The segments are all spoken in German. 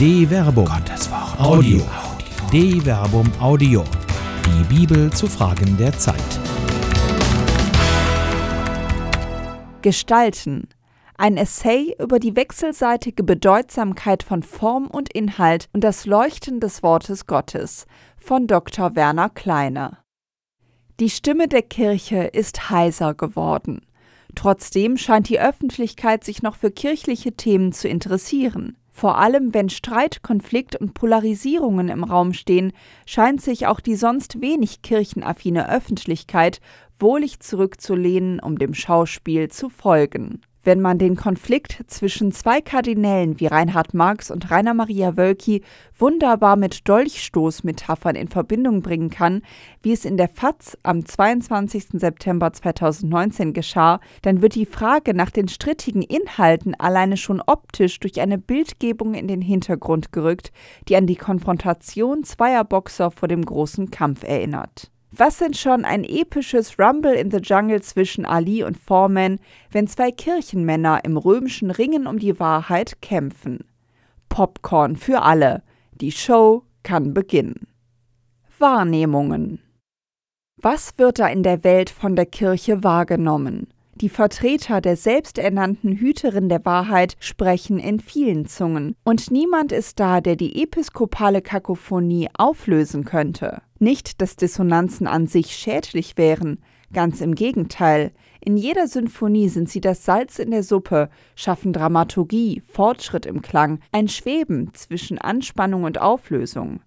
De Verbum. Gottes Wort. Audio. De Verbum Audio. Die Bibel zu Fragen der Zeit. Gestalten. Ein Essay über die wechselseitige Bedeutsamkeit von Form und Inhalt und das Leuchten des Wortes Gottes von Dr. Werner Kleine. Die Stimme der Kirche ist heiser geworden. Trotzdem scheint die Öffentlichkeit sich noch für kirchliche Themen zu interessieren. Vor allem wenn Streit, Konflikt und Polarisierungen im Raum stehen, scheint sich auch die sonst wenig kirchenaffine Öffentlichkeit wohlig zurückzulehnen, um dem Schauspiel zu folgen. Wenn man den Konflikt zwischen zwei Kardinälen wie Reinhard Marx und Rainer Maria Wölki wunderbar mit Dolchstoßmetaphern in Verbindung bringen kann, wie es in der FAZ am 22. September 2019 geschah, dann wird die Frage nach den strittigen Inhalten alleine schon optisch durch eine Bildgebung in den Hintergrund gerückt, die an die Konfrontation zweier Boxer vor dem großen Kampf erinnert. Was sind schon ein episches Rumble in the Jungle zwischen Ali und Foreman, wenn zwei Kirchenmänner im römischen Ringen um die Wahrheit kämpfen? Popcorn für alle. Die Show kann beginnen. Wahrnehmungen. Was wird da in der Welt von der Kirche wahrgenommen? Die Vertreter der selbsternannten Hüterin der Wahrheit sprechen in vielen Zungen, und niemand ist da, der die episkopale Kakophonie auflösen könnte. Nicht, dass Dissonanzen an sich schädlich wären, ganz im Gegenteil. In jeder Symphonie sind sie das Salz in der Suppe, schaffen Dramaturgie, Fortschritt im Klang, ein Schweben zwischen Anspannung und Auflösung.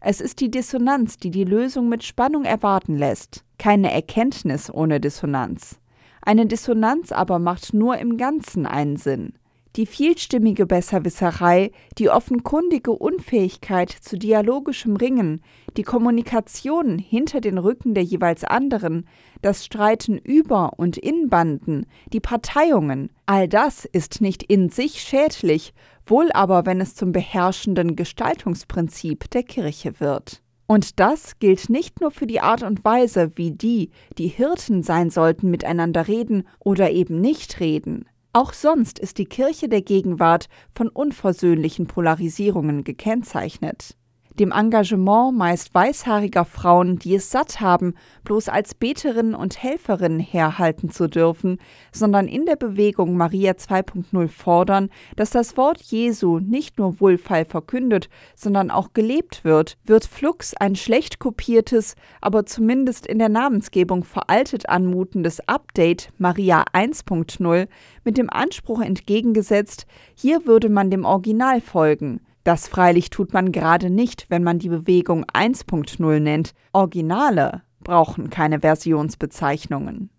Es ist die Dissonanz, die die Lösung mit Spannung erwarten lässt, keine Erkenntnis ohne Dissonanz. Eine Dissonanz aber macht nur im Ganzen einen Sinn. Die vielstimmige Besserwisserei, die offenkundige Unfähigkeit zu dialogischem Ringen, die Kommunikation hinter den Rücken der jeweils anderen, das Streiten über und in Banden, die Parteiungen, all das ist nicht in sich schädlich, wohl aber, wenn es zum beherrschenden Gestaltungsprinzip der Kirche wird. Und das gilt nicht nur für die Art und Weise, wie die, die Hirten sein sollten, miteinander reden oder eben nicht reden. Auch sonst ist die Kirche der Gegenwart von unversöhnlichen Polarisierungen gekennzeichnet dem Engagement meist weißhaariger Frauen, die es satt haben, bloß als Beterinnen und Helferinnen herhalten zu dürfen, sondern in der Bewegung Maria 2.0 fordern, dass das Wort Jesu nicht nur wohlfeil verkündet, sondern auch gelebt wird, wird Flux ein schlecht kopiertes, aber zumindest in der Namensgebung veraltet anmutendes Update Maria 1.0 mit dem Anspruch entgegengesetzt, hier würde man dem Original folgen, das freilich tut man gerade nicht, wenn man die Bewegung 1.0 nennt. Originale brauchen keine Versionsbezeichnungen.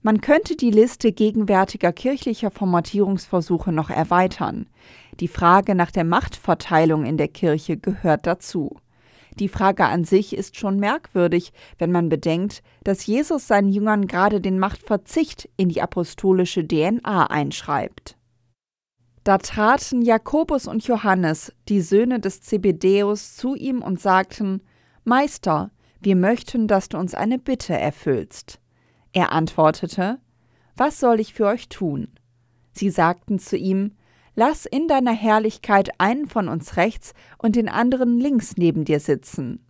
Man könnte die Liste gegenwärtiger kirchlicher Formatierungsversuche noch erweitern. Die Frage nach der Machtverteilung in der Kirche gehört dazu. Die Frage an sich ist schon merkwürdig, wenn man bedenkt, dass Jesus seinen Jüngern gerade den Machtverzicht in die apostolische DNA einschreibt. Da traten Jakobus und Johannes, die Söhne des Zebedäus, zu ihm und sagten: Meister, wir möchten, dass du uns eine Bitte erfüllst. Er antwortete: Was soll ich für euch tun? Sie sagten zu ihm: Lass in deiner Herrlichkeit einen von uns rechts und den anderen links neben dir sitzen.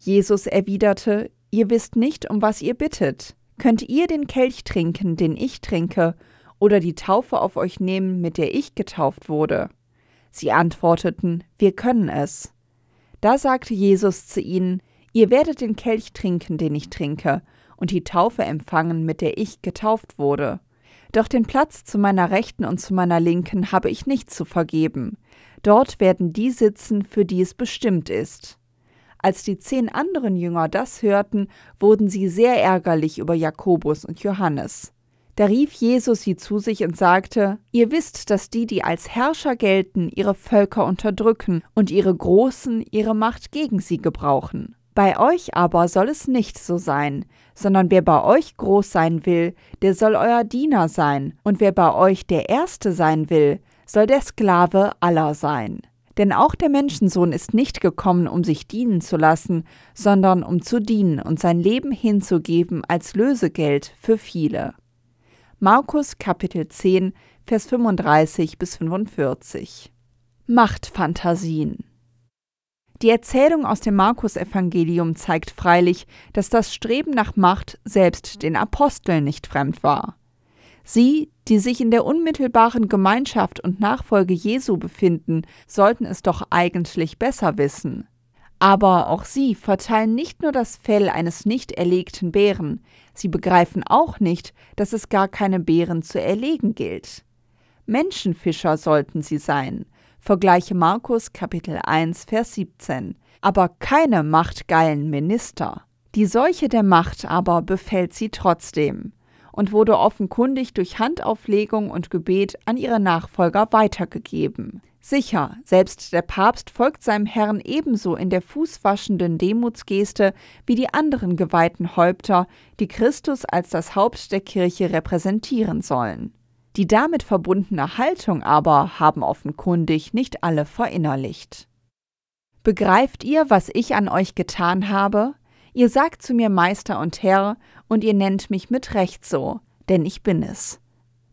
Jesus erwiderte: Ihr wisst nicht, um was ihr bittet. Könnt ihr den Kelch trinken, den ich trinke, oder die Taufe auf euch nehmen, mit der ich getauft wurde? Sie antworteten, wir können es. Da sagte Jesus zu ihnen, ihr werdet den Kelch trinken, den ich trinke, und die Taufe empfangen, mit der ich getauft wurde. Doch den Platz zu meiner Rechten und zu meiner Linken habe ich nicht zu vergeben. Dort werden die sitzen, für die es bestimmt ist. Als die zehn anderen Jünger das hörten, wurden sie sehr ärgerlich über Jakobus und Johannes. Da rief Jesus sie zu sich und sagte, Ihr wisst, dass die, die als Herrscher gelten, ihre Völker unterdrücken und ihre Großen ihre Macht gegen sie gebrauchen. Bei euch aber soll es nicht so sein, sondern wer bei euch groß sein will, der soll euer Diener sein, und wer bei euch der Erste sein will, soll der Sklave aller sein. Denn auch der Menschensohn ist nicht gekommen, um sich dienen zu lassen, sondern um zu dienen und sein Leben hinzugeben als Lösegeld für viele. Markus Kapitel 10, Vers 35 bis 45. Machtfantasien. Die Erzählung aus dem Markus-Evangelium zeigt freilich, dass das Streben nach Macht selbst den Aposteln nicht fremd war. Sie, die sich in der unmittelbaren Gemeinschaft und Nachfolge Jesu befinden, sollten es doch eigentlich besser wissen. Aber auch sie verteilen nicht nur das Fell eines nicht erlegten Bären, sie begreifen auch nicht, dass es gar keine Bären zu erlegen gilt. Menschenfischer sollten sie sein, Vergleiche Markus Kapitel 1 Vers 17, aber keine machtgeilen Minister. Die Seuche der Macht aber befällt sie trotzdem und wurde offenkundig durch Handauflegung und Gebet an ihre Nachfolger weitergegeben. Sicher, selbst der Papst folgt seinem Herrn ebenso in der fußwaschenden Demutsgeste wie die anderen geweihten Häupter, die Christus als das Haupt der Kirche repräsentieren sollen. Die damit verbundene Haltung aber haben offenkundig nicht alle verinnerlicht. Begreift ihr, was ich an euch getan habe? Ihr sagt zu mir Meister und Herr, und ihr nennt mich mit Recht so, denn ich bin es.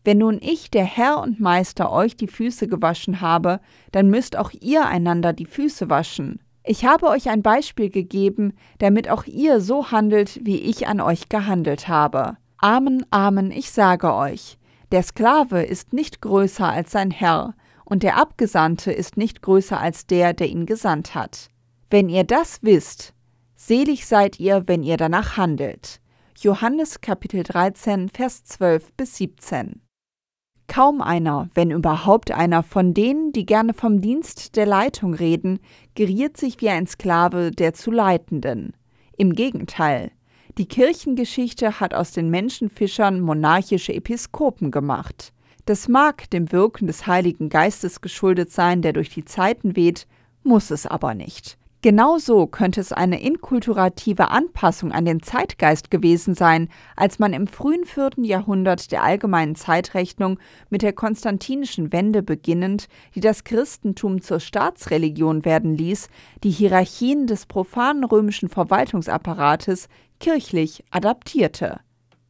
Wenn nun ich, der Herr und Meister, euch die Füße gewaschen habe, dann müsst auch ihr einander die Füße waschen. Ich habe euch ein Beispiel gegeben, damit auch ihr so handelt, wie ich an euch gehandelt habe. Amen, Amen, ich sage euch, der Sklave ist nicht größer als sein Herr, und der Abgesandte ist nicht größer als der, der ihn gesandt hat. Wenn ihr das wisst, selig seid ihr, wenn ihr danach handelt. Johannes Kapitel 13, Vers 12 bis 17. Kaum einer, wenn überhaupt einer von denen, die gerne vom Dienst der Leitung reden, geriert sich wie ein Sklave der zu Leitenden. Im Gegenteil, die Kirchengeschichte hat aus den Menschenfischern monarchische Episkopen gemacht. Das mag dem Wirken des Heiligen Geistes geschuldet sein, der durch die Zeiten weht, muss es aber nicht. Genauso könnte es eine inkulturative Anpassung an den Zeitgeist gewesen sein, als man im frühen vierten Jahrhundert der allgemeinen Zeitrechnung mit der konstantinischen Wende beginnend, die das Christentum zur Staatsreligion werden ließ, die Hierarchien des profanen römischen Verwaltungsapparates kirchlich adaptierte.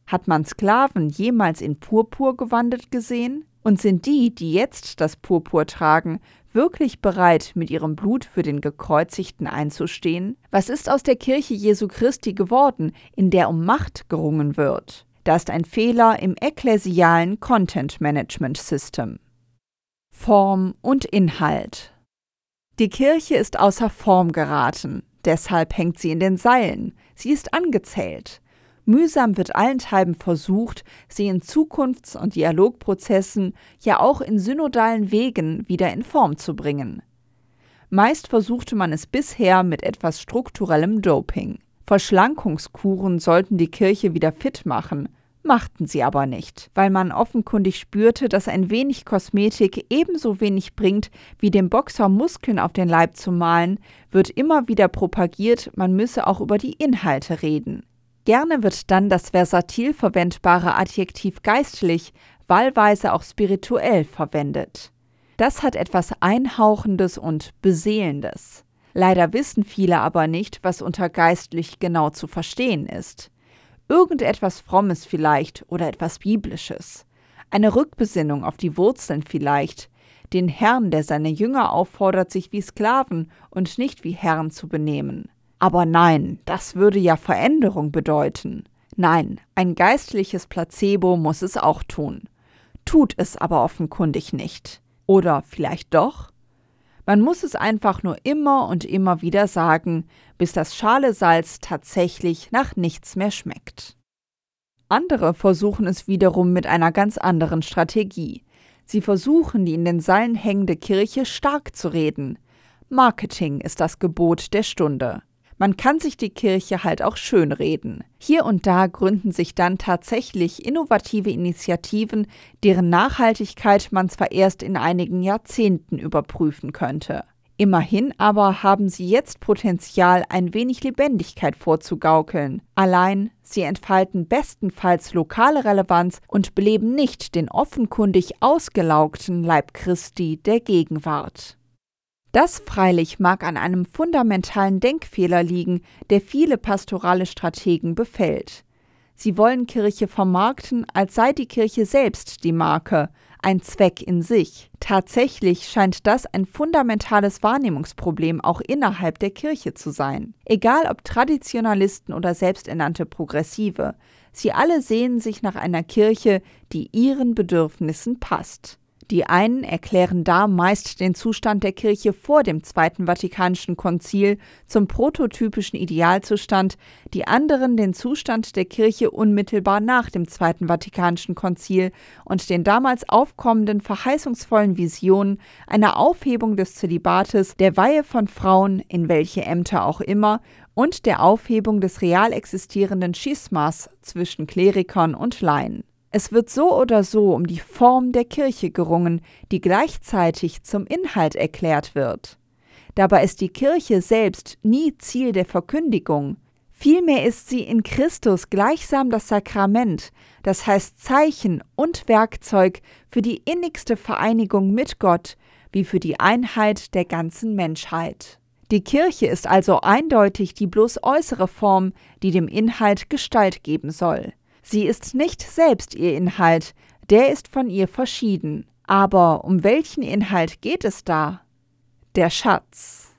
Hat man Sklaven jemals in Purpur gewandelt gesehen? Und sind die, die jetzt das Purpur tragen, wirklich bereit, mit ihrem Blut für den Gekreuzigten einzustehen? Was ist aus der Kirche Jesu Christi geworden, in der um Macht gerungen wird? Da ist ein Fehler im ekklesialen Content Management System. Form und Inhalt. Die Kirche ist außer Form geraten, deshalb hängt sie in den Seilen, sie ist angezählt. Mühsam wird allenthalben versucht, sie in Zukunfts- und Dialogprozessen, ja auch in synodalen Wegen wieder in Form zu bringen. Meist versuchte man es bisher mit etwas strukturellem Doping. Verschlankungskuren sollten die Kirche wieder fit machen, machten sie aber nicht, weil man offenkundig spürte, dass ein wenig Kosmetik ebenso wenig bringt, wie dem Boxer Muskeln auf den Leib zu malen, wird immer wieder propagiert, man müsse auch über die Inhalte reden. Gerne wird dann das versatil verwendbare Adjektiv geistlich, wahlweise auch spirituell verwendet. Das hat etwas Einhauchendes und Beseelendes. Leider wissen viele aber nicht, was unter geistlich genau zu verstehen ist. Irgendetwas Frommes vielleicht oder etwas Biblisches. Eine Rückbesinnung auf die Wurzeln vielleicht, den Herrn, der seine Jünger auffordert, sich wie Sklaven und nicht wie Herren zu benehmen. Aber nein, das würde ja Veränderung bedeuten. Nein, ein geistliches Placebo muss es auch tun. Tut es aber offenkundig nicht. Oder vielleicht doch? Man muss es einfach nur immer und immer wieder sagen, bis das Schale Salz tatsächlich nach nichts mehr schmeckt. Andere versuchen es wiederum mit einer ganz anderen Strategie. Sie versuchen, die in den Seilen hängende Kirche stark zu reden. Marketing ist das Gebot der Stunde. Man kann sich die Kirche halt auch schönreden. Hier und da gründen sich dann tatsächlich innovative Initiativen, deren Nachhaltigkeit man zwar erst in einigen Jahrzehnten überprüfen könnte. Immerhin aber haben sie jetzt Potenzial, ein wenig Lebendigkeit vorzugaukeln. Allein sie entfalten bestenfalls lokale Relevanz und beleben nicht den offenkundig ausgelaugten Leib Christi der Gegenwart. Das freilich mag an einem fundamentalen Denkfehler liegen, der viele pastorale Strategen befällt. Sie wollen Kirche vermarkten, als sei die Kirche selbst die Marke, ein Zweck in sich. Tatsächlich scheint das ein fundamentales Wahrnehmungsproblem auch innerhalb der Kirche zu sein. Egal ob Traditionalisten oder selbsternannte Progressive, sie alle sehen sich nach einer Kirche, die ihren Bedürfnissen passt. Die einen erklären da meist den Zustand der Kirche vor dem Zweiten Vatikanischen Konzil zum prototypischen Idealzustand, die anderen den Zustand der Kirche unmittelbar nach dem Zweiten Vatikanischen Konzil und den damals aufkommenden verheißungsvollen Visionen einer Aufhebung des Zölibates, der Weihe von Frauen, in welche Ämter auch immer, und der Aufhebung des real existierenden Schismas zwischen Klerikern und Laien. Es wird so oder so um die Form der Kirche gerungen, die gleichzeitig zum Inhalt erklärt wird. Dabei ist die Kirche selbst nie Ziel der Verkündigung. Vielmehr ist sie in Christus gleichsam das Sakrament, das heißt Zeichen und Werkzeug für die innigste Vereinigung mit Gott, wie für die Einheit der ganzen Menschheit. Die Kirche ist also eindeutig die bloß äußere Form, die dem Inhalt Gestalt geben soll. Sie ist nicht selbst ihr Inhalt, der ist von ihr verschieden. Aber um welchen Inhalt geht es da? Der Schatz.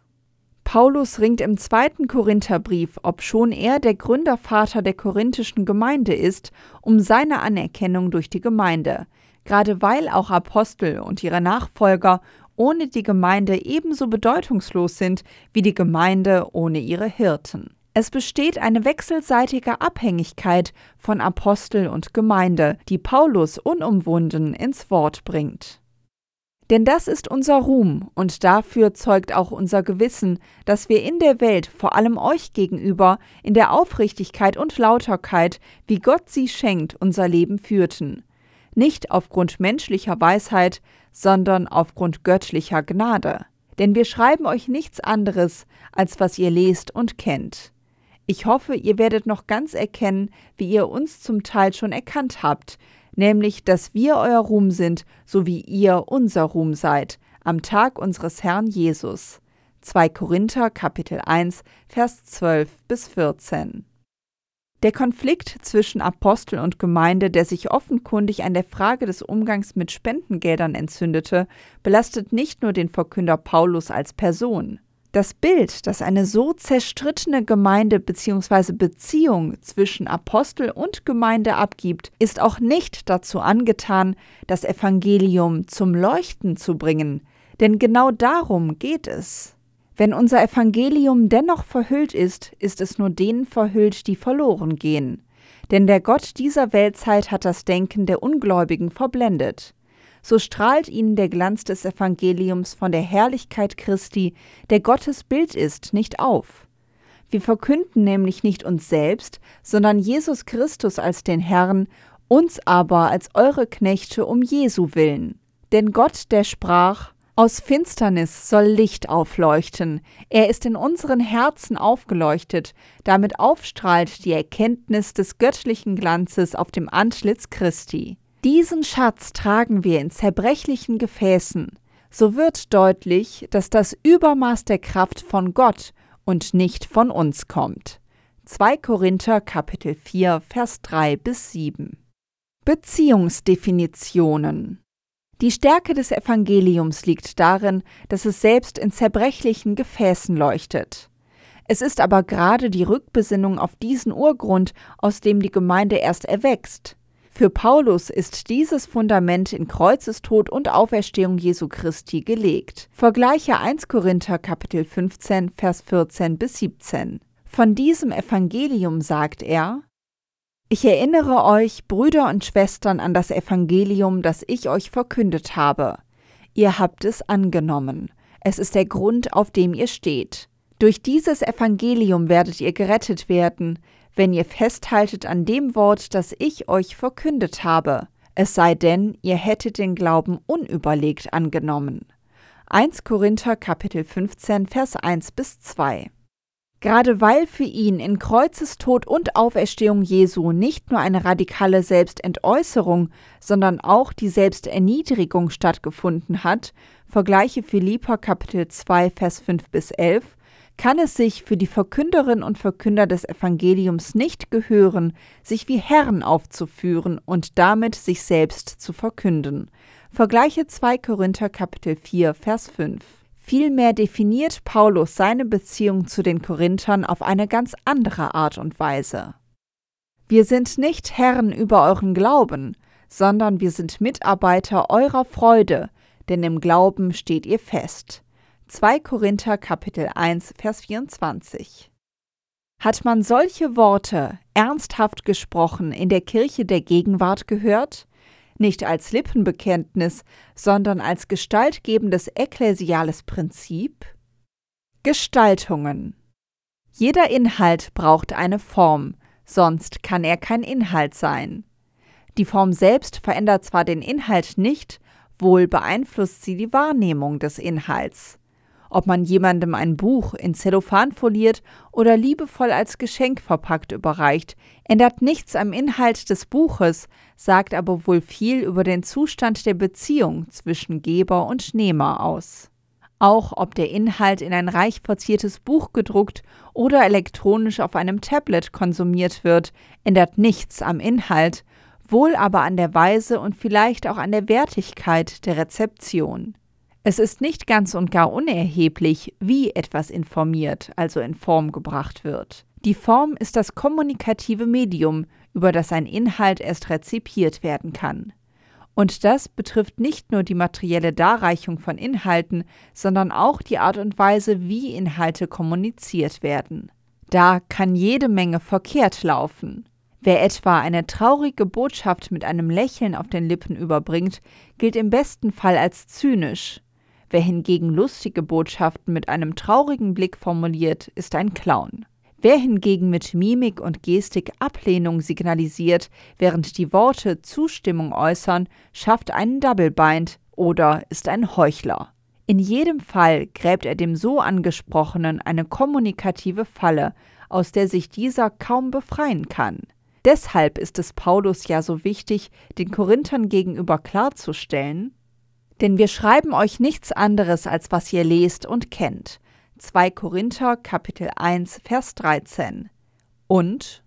Paulus ringt im zweiten Korintherbrief, obschon er der Gründervater der korinthischen Gemeinde ist, um seine Anerkennung durch die Gemeinde, gerade weil auch Apostel und ihre Nachfolger ohne die Gemeinde ebenso bedeutungslos sind wie die Gemeinde ohne ihre Hirten. Es besteht eine wechselseitige Abhängigkeit von Apostel und Gemeinde, die Paulus unumwunden ins Wort bringt. Denn das ist unser Ruhm, und dafür zeugt auch unser Gewissen, dass wir in der Welt, vor allem euch gegenüber, in der Aufrichtigkeit und Lauterkeit, wie Gott sie schenkt, unser Leben führten. Nicht aufgrund menschlicher Weisheit, sondern aufgrund göttlicher Gnade. Denn wir schreiben euch nichts anderes, als was ihr lest und kennt. Ich hoffe, ihr werdet noch ganz erkennen, wie ihr uns zum Teil schon erkannt habt, nämlich, dass wir euer Ruhm sind, so wie ihr unser Ruhm seid, am Tag unseres Herrn Jesus. 2 Korinther Kapitel 1 Vers 12 bis 14. Der Konflikt zwischen Apostel und Gemeinde, der sich offenkundig an der Frage des Umgangs mit Spendengeldern entzündete, belastet nicht nur den Verkünder Paulus als Person. Das Bild, das eine so zerstrittene Gemeinde bzw. Beziehung zwischen Apostel und Gemeinde abgibt, ist auch nicht dazu angetan, das Evangelium zum Leuchten zu bringen, denn genau darum geht es. Wenn unser Evangelium dennoch verhüllt ist, ist es nur denen verhüllt, die verloren gehen. Denn der Gott dieser Weltzeit hat das Denken der Ungläubigen verblendet so strahlt ihnen der Glanz des Evangeliums von der Herrlichkeit Christi, der Gottes Bild ist, nicht auf. Wir verkünden nämlich nicht uns selbst, sondern Jesus Christus als den Herrn, uns aber als eure Knechte um Jesu willen. Denn Gott, der sprach, aus Finsternis soll Licht aufleuchten. Er ist in unseren Herzen aufgeleuchtet, damit aufstrahlt die Erkenntnis des göttlichen Glanzes auf dem Antlitz Christi. Diesen Schatz tragen wir in zerbrechlichen Gefäßen. So wird deutlich, dass das Übermaß der Kraft von Gott und nicht von uns kommt. 2 Korinther Kapitel 4 Vers 3 bis 7 Beziehungsdefinitionen Die Stärke des Evangeliums liegt darin, dass es selbst in zerbrechlichen Gefäßen leuchtet. Es ist aber gerade die Rückbesinnung auf diesen Urgrund, aus dem die Gemeinde erst erwächst. Für Paulus ist dieses Fundament in Kreuzestod und Auferstehung Jesu Christi gelegt. Vergleiche 1 Korinther Kapitel 15 Vers 14 bis 17. Von diesem Evangelium sagt er: Ich erinnere euch, Brüder und Schwestern, an das Evangelium, das ich euch verkündet habe. Ihr habt es angenommen. Es ist der Grund, auf dem ihr steht. Durch dieses Evangelium werdet ihr gerettet werden, wenn ihr festhaltet an dem Wort, das ich euch verkündet habe, es sei denn, ihr hättet den Glauben unüberlegt angenommen. 1 Korinther Kapitel 15 Vers 1 bis 2 Gerade weil für ihn in Kreuzestod und Auferstehung Jesu nicht nur eine radikale Selbstentäußerung, sondern auch die Selbsterniedrigung stattgefunden hat, vergleiche Philippa Kapitel 2 Vers 5 bis 11, kann es sich für die Verkünderinnen und Verkünder des Evangeliums nicht gehören, sich wie Herren aufzuführen und damit sich selbst zu verkünden. Vergleiche 2 Korinther Kapitel 4 Vers 5. Vielmehr definiert Paulus seine Beziehung zu den Korinthern auf eine ganz andere Art und Weise. Wir sind nicht Herren über euren Glauben, sondern wir sind Mitarbeiter eurer Freude, denn im Glauben steht ihr fest. 2 Korinther Kapitel 1 Vers 24. Hat man solche Worte ernsthaft gesprochen in der Kirche der Gegenwart gehört? Nicht als Lippenbekenntnis, sondern als gestaltgebendes ekklesiales Prinzip? Gestaltungen. Jeder Inhalt braucht eine Form, sonst kann er kein Inhalt sein. Die Form selbst verändert zwar den Inhalt nicht, wohl beeinflusst sie die Wahrnehmung des Inhalts. Ob man jemandem ein Buch in Zellophan foliert oder liebevoll als Geschenk verpackt überreicht, ändert nichts am Inhalt des Buches, sagt aber wohl viel über den Zustand der Beziehung zwischen Geber und Nehmer aus. Auch ob der Inhalt in ein reich verziertes Buch gedruckt oder elektronisch auf einem Tablet konsumiert wird, ändert nichts am Inhalt, wohl aber an der Weise und vielleicht auch an der Wertigkeit der Rezeption. Es ist nicht ganz und gar unerheblich, wie etwas informiert, also in Form gebracht wird. Die Form ist das kommunikative Medium, über das ein Inhalt erst rezipiert werden kann. Und das betrifft nicht nur die materielle Darreichung von Inhalten, sondern auch die Art und Weise, wie Inhalte kommuniziert werden. Da kann jede Menge verkehrt laufen. Wer etwa eine traurige Botschaft mit einem Lächeln auf den Lippen überbringt, gilt im besten Fall als zynisch. Wer hingegen lustige Botschaften mit einem traurigen Blick formuliert, ist ein Clown. Wer hingegen mit Mimik und Gestik Ablehnung signalisiert, während die Worte Zustimmung äußern, schafft einen Double Bind oder ist ein Heuchler. In jedem Fall gräbt er dem so angesprochenen eine kommunikative Falle, aus der sich dieser kaum befreien kann. Deshalb ist es Paulus ja so wichtig, den Korinthern gegenüber klarzustellen, denn wir schreiben euch nichts anderes, als was ihr lest und kennt. 2 Korinther Kapitel 1 Vers 13. Und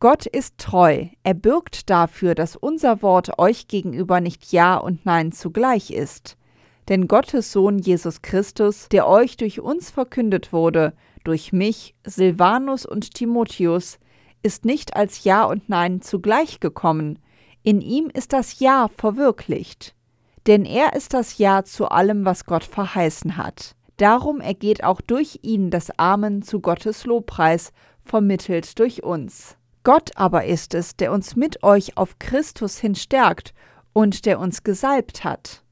Gott ist treu, er bürgt dafür, dass unser Wort euch gegenüber nicht Ja und Nein zugleich ist. Denn Gottes Sohn Jesus Christus, der euch durch uns verkündet wurde, durch mich, Silvanus und Timotheus, ist nicht als Ja und Nein zugleich gekommen, in ihm ist das Ja verwirklicht denn er ist das Ja zu allem, was Gott verheißen hat. Darum ergeht auch durch ihn das Amen zu Gottes Lobpreis, vermittelt durch uns. Gott aber ist es, der uns mit euch auf Christus hin stärkt und der uns gesalbt hat.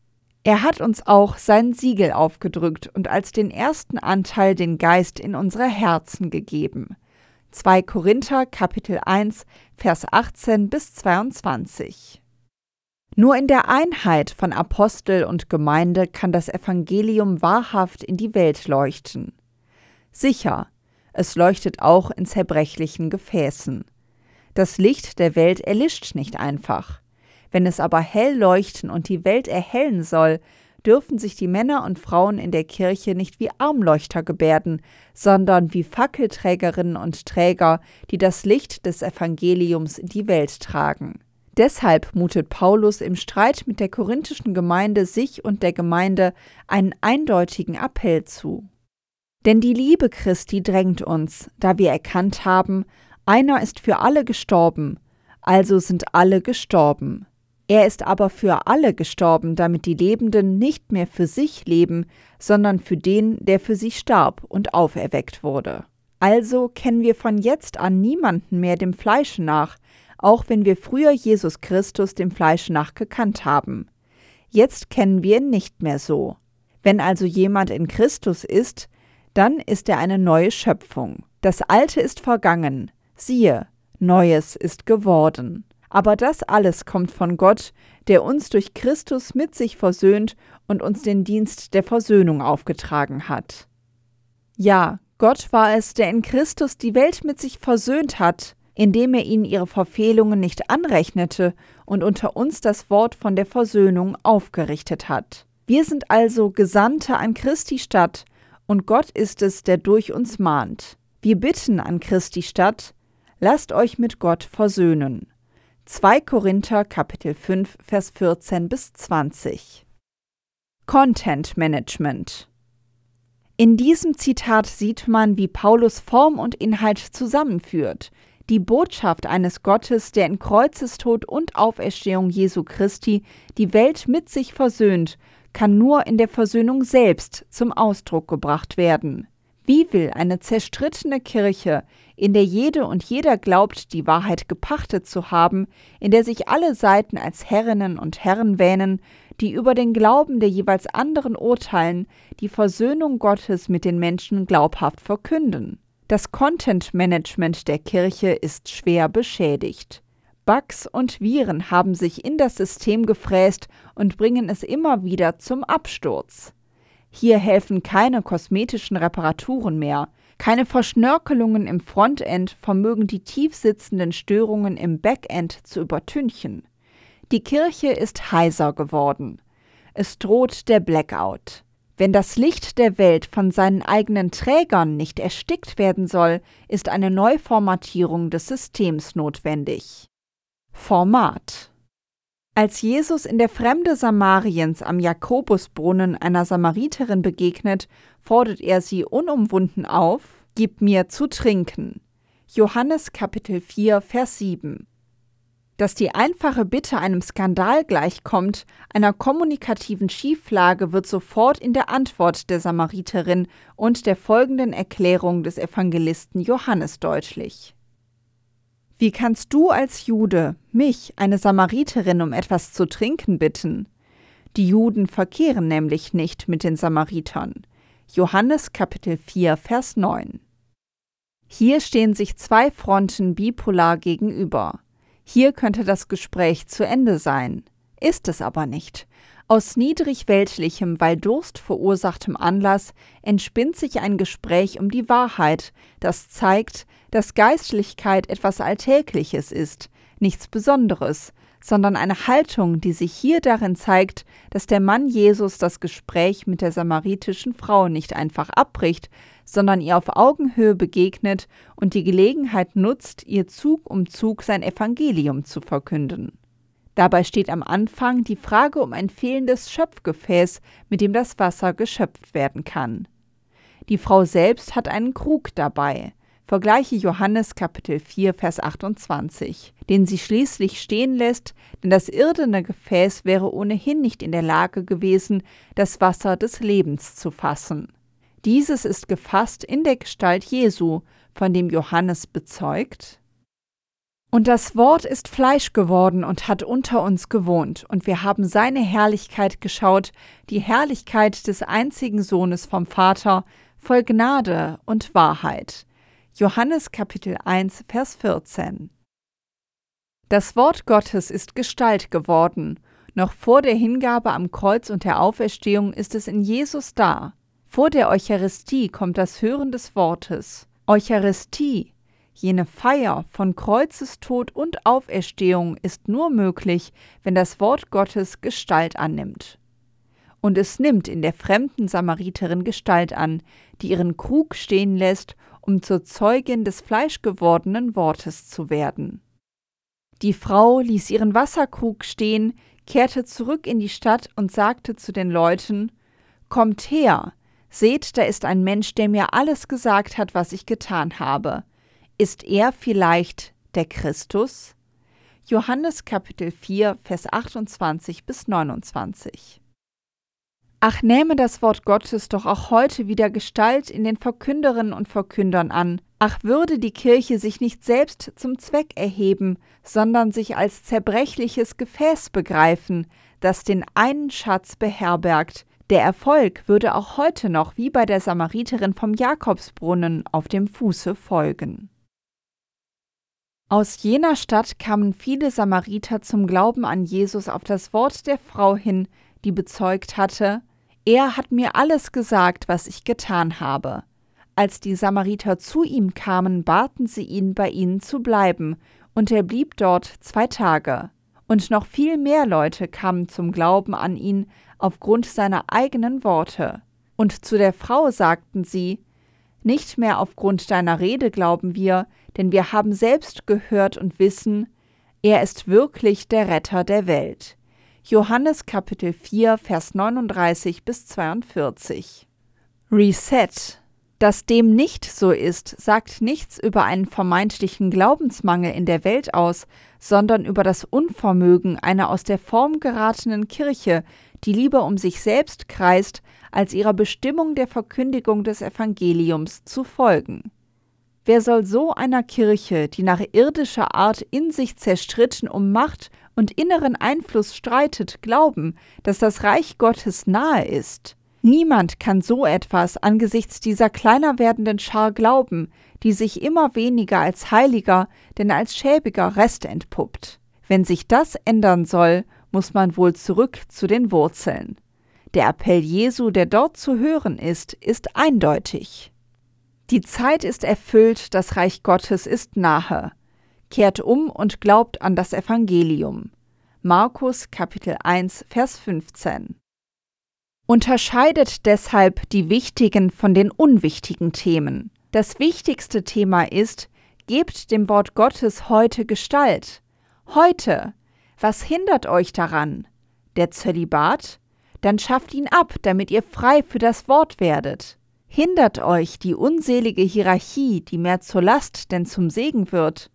Er hat uns auch sein Siegel aufgedrückt und als den ersten Anteil den Geist in unsere Herzen gegeben. 2 Korinther Kapitel 1 Vers 18 bis 22 nur in der Einheit von Apostel und Gemeinde kann das Evangelium wahrhaft in die Welt leuchten. Sicher, es leuchtet auch in zerbrechlichen Gefäßen. Das Licht der Welt erlischt nicht einfach. Wenn es aber hell leuchten und die Welt erhellen soll, dürfen sich die Männer und Frauen in der Kirche nicht wie Armleuchter gebärden, sondern wie Fackelträgerinnen und Träger, die das Licht des Evangeliums in die Welt tragen. Deshalb mutet Paulus im Streit mit der korinthischen Gemeinde sich und der Gemeinde einen eindeutigen Appell zu. Denn die Liebe Christi drängt uns, da wir erkannt haben, einer ist für alle gestorben, also sind alle gestorben. Er ist aber für alle gestorben, damit die Lebenden nicht mehr für sich leben, sondern für den, der für sie starb und auferweckt wurde. Also kennen wir von jetzt an niemanden mehr dem Fleische nach, auch wenn wir früher Jesus Christus dem Fleisch nach gekannt haben. Jetzt kennen wir ihn nicht mehr so. Wenn also jemand in Christus ist, dann ist er eine neue Schöpfung. Das Alte ist vergangen, siehe, Neues ist geworden. Aber das alles kommt von Gott, der uns durch Christus mit sich versöhnt und uns den Dienst der Versöhnung aufgetragen hat. Ja, Gott war es, der in Christus die Welt mit sich versöhnt hat, indem er ihnen ihre Verfehlungen nicht anrechnete und unter uns das Wort von der Versöhnung aufgerichtet hat. Wir sind also Gesandte an Christi Stadt und Gott ist es, der durch uns mahnt. Wir bitten an Christi Stadt, lasst euch mit Gott versöhnen. 2 Korinther Kapitel 5 Vers 14 bis 20 Content Management In diesem Zitat sieht man, wie Paulus Form und Inhalt zusammenführt. Die Botschaft eines Gottes, der in Kreuzestod und Auferstehung Jesu Christi die Welt mit sich versöhnt, kann nur in der Versöhnung selbst zum Ausdruck gebracht werden. Wie will eine zerstrittene Kirche, in der jede und jeder glaubt, die Wahrheit gepachtet zu haben, in der sich alle Seiten als Herrinnen und Herren wähnen, die über den Glauben der jeweils anderen urteilen, die Versöhnung Gottes mit den Menschen glaubhaft verkünden? Das Content-Management der Kirche ist schwer beschädigt. Bugs und Viren haben sich in das System gefräst und bringen es immer wieder zum Absturz. Hier helfen keine kosmetischen Reparaturen mehr. Keine Verschnörkelungen im Frontend vermögen die tiefsitzenden Störungen im Backend zu übertünchen. Die Kirche ist heiser geworden. Es droht der Blackout. Wenn das Licht der Welt von seinen eigenen Trägern nicht erstickt werden soll, ist eine Neuformatierung des Systems notwendig. Format als Jesus in der Fremde Samariens am Jakobusbrunnen einer Samariterin begegnet, fordert er sie unumwunden auf: Gib mir zu trinken. Johannes Kapitel 4, Vers 7. Dass die einfache Bitte einem Skandal gleichkommt, einer kommunikativen Schieflage, wird sofort in der Antwort der Samariterin und der folgenden Erklärung des Evangelisten Johannes deutlich. Wie kannst du als Jude mich, eine Samariterin, um etwas zu trinken bitten? Die Juden verkehren nämlich nicht mit den Samaritern. Johannes Kapitel 4, Vers 9. Hier stehen sich zwei Fronten bipolar gegenüber. Hier könnte das Gespräch zu Ende sein, ist es aber nicht. Aus niedrigweltlichem, weil Durst verursachtem Anlass entspinnt sich ein Gespräch um die Wahrheit, das zeigt, dass Geistlichkeit etwas Alltägliches ist, nichts Besonderes, sondern eine Haltung, die sich hier darin zeigt, dass der Mann Jesus das Gespräch mit der samaritischen Frau nicht einfach abbricht, sondern ihr auf Augenhöhe begegnet und die Gelegenheit nutzt, ihr Zug um Zug sein Evangelium zu verkünden. Dabei steht am Anfang die Frage um ein fehlendes Schöpfgefäß, mit dem das Wasser geschöpft werden kann. Die Frau selbst hat einen Krug dabei. Vergleiche Johannes Kapitel 4, Vers 28, den sie schließlich stehen lässt, denn das irdene Gefäß wäre ohnehin nicht in der Lage gewesen, das Wasser des Lebens zu fassen. Dieses ist gefasst in der Gestalt Jesu, von dem Johannes bezeugt, und das Wort ist Fleisch geworden und hat unter uns gewohnt, und wir haben seine Herrlichkeit geschaut, die Herrlichkeit des einzigen Sohnes vom Vater, voll Gnade und Wahrheit. Johannes Kapitel 1, Vers 14. Das Wort Gottes ist Gestalt geworden. Noch vor der Hingabe am Kreuz und der Auferstehung ist es in Jesus da. Vor der Eucharistie kommt das Hören des Wortes. Eucharistie, Jene Feier von Kreuzestod und Auferstehung ist nur möglich, wenn das Wort Gottes Gestalt annimmt. Und es nimmt in der fremden Samariterin Gestalt an, die ihren Krug stehen lässt, um zur Zeugin des fleischgewordenen Wortes zu werden. Die Frau ließ ihren Wasserkrug stehen, kehrte zurück in die Stadt und sagte zu den Leuten Kommt her, seht, da ist ein Mensch, der mir alles gesagt hat, was ich getan habe. Ist er vielleicht der Christus? Johannes Kapitel 4, Vers 28 bis 29. Ach, nehme das Wort Gottes doch auch heute wieder Gestalt in den Verkünderinnen und Verkündern an. Ach, würde die Kirche sich nicht selbst zum Zweck erheben, sondern sich als zerbrechliches Gefäß begreifen, das den einen Schatz beherbergt. Der Erfolg würde auch heute noch wie bei der Samariterin vom Jakobsbrunnen auf dem Fuße folgen. Aus jener Stadt kamen viele Samariter zum Glauben an Jesus auf das Wort der Frau hin, die bezeugt hatte, er hat mir alles gesagt, was ich getan habe. Als die Samariter zu ihm kamen, baten sie ihn, bei ihnen zu bleiben, und er blieb dort zwei Tage. Und noch viel mehr Leute kamen zum Glauben an ihn aufgrund seiner eigenen Worte. Und zu der Frau sagten sie, Nicht mehr aufgrund deiner Rede glauben wir, denn wir haben selbst gehört und wissen, er ist wirklich der Retter der Welt. Johannes Kapitel 4, Vers 39 bis 42. Reset. Dass dem nicht so ist, sagt nichts über einen vermeintlichen Glaubensmangel in der Welt aus, sondern über das Unvermögen einer aus der Form geratenen Kirche, die lieber um sich selbst kreist, als ihrer Bestimmung der Verkündigung des Evangeliums zu folgen. Wer soll so einer Kirche, die nach irdischer Art in sich zerstritten um Macht und inneren Einfluss streitet, glauben, dass das Reich Gottes nahe ist? Niemand kann so etwas angesichts dieser kleiner werdenden Schar glauben, die sich immer weniger als heiliger, denn als schäbiger Rest entpuppt. Wenn sich das ändern soll, muss man wohl zurück zu den Wurzeln. Der Appell Jesu, der dort zu hören ist, ist eindeutig. Die Zeit ist erfüllt, das Reich Gottes ist nahe. Kehrt um und glaubt an das Evangelium. Markus Kapitel 1 Vers 15. Unterscheidet deshalb die wichtigen von den unwichtigen Themen. Das wichtigste Thema ist, gebt dem Wort Gottes heute Gestalt. Heute. Was hindert euch daran? Der Zölibat? Dann schafft ihn ab, damit ihr frei für das Wort werdet. Hindert euch die unselige Hierarchie, die mehr zur Last denn zum Segen wird,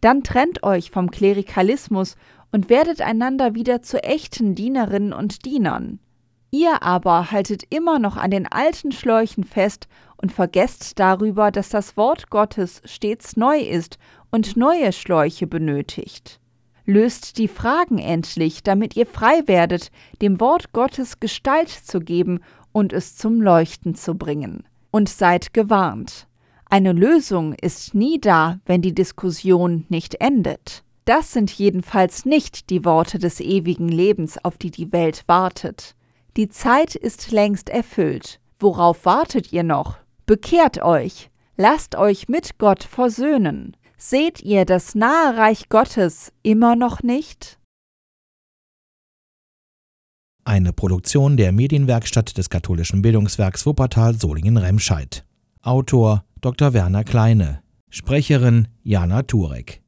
dann trennt euch vom Klerikalismus und werdet einander wieder zu echten Dienerinnen und Dienern. Ihr aber haltet immer noch an den alten Schläuchen fest und vergesst darüber, dass das Wort Gottes stets neu ist und neue Schläuche benötigt. Löst die Fragen endlich, damit ihr frei werdet, dem Wort Gottes Gestalt zu geben und es zum Leuchten zu bringen. Und seid gewarnt. Eine Lösung ist nie da, wenn die Diskussion nicht endet. Das sind jedenfalls nicht die Worte des ewigen Lebens, auf die die Welt wartet. Die Zeit ist längst erfüllt. Worauf wartet ihr noch? Bekehrt euch, lasst euch mit Gott versöhnen. Seht ihr das nahe Reich Gottes immer noch nicht? Eine Produktion der Medienwerkstatt des katholischen Bildungswerks Wuppertal Solingen-Remscheid. Autor Dr. Werner Kleine. Sprecherin Jana Turek.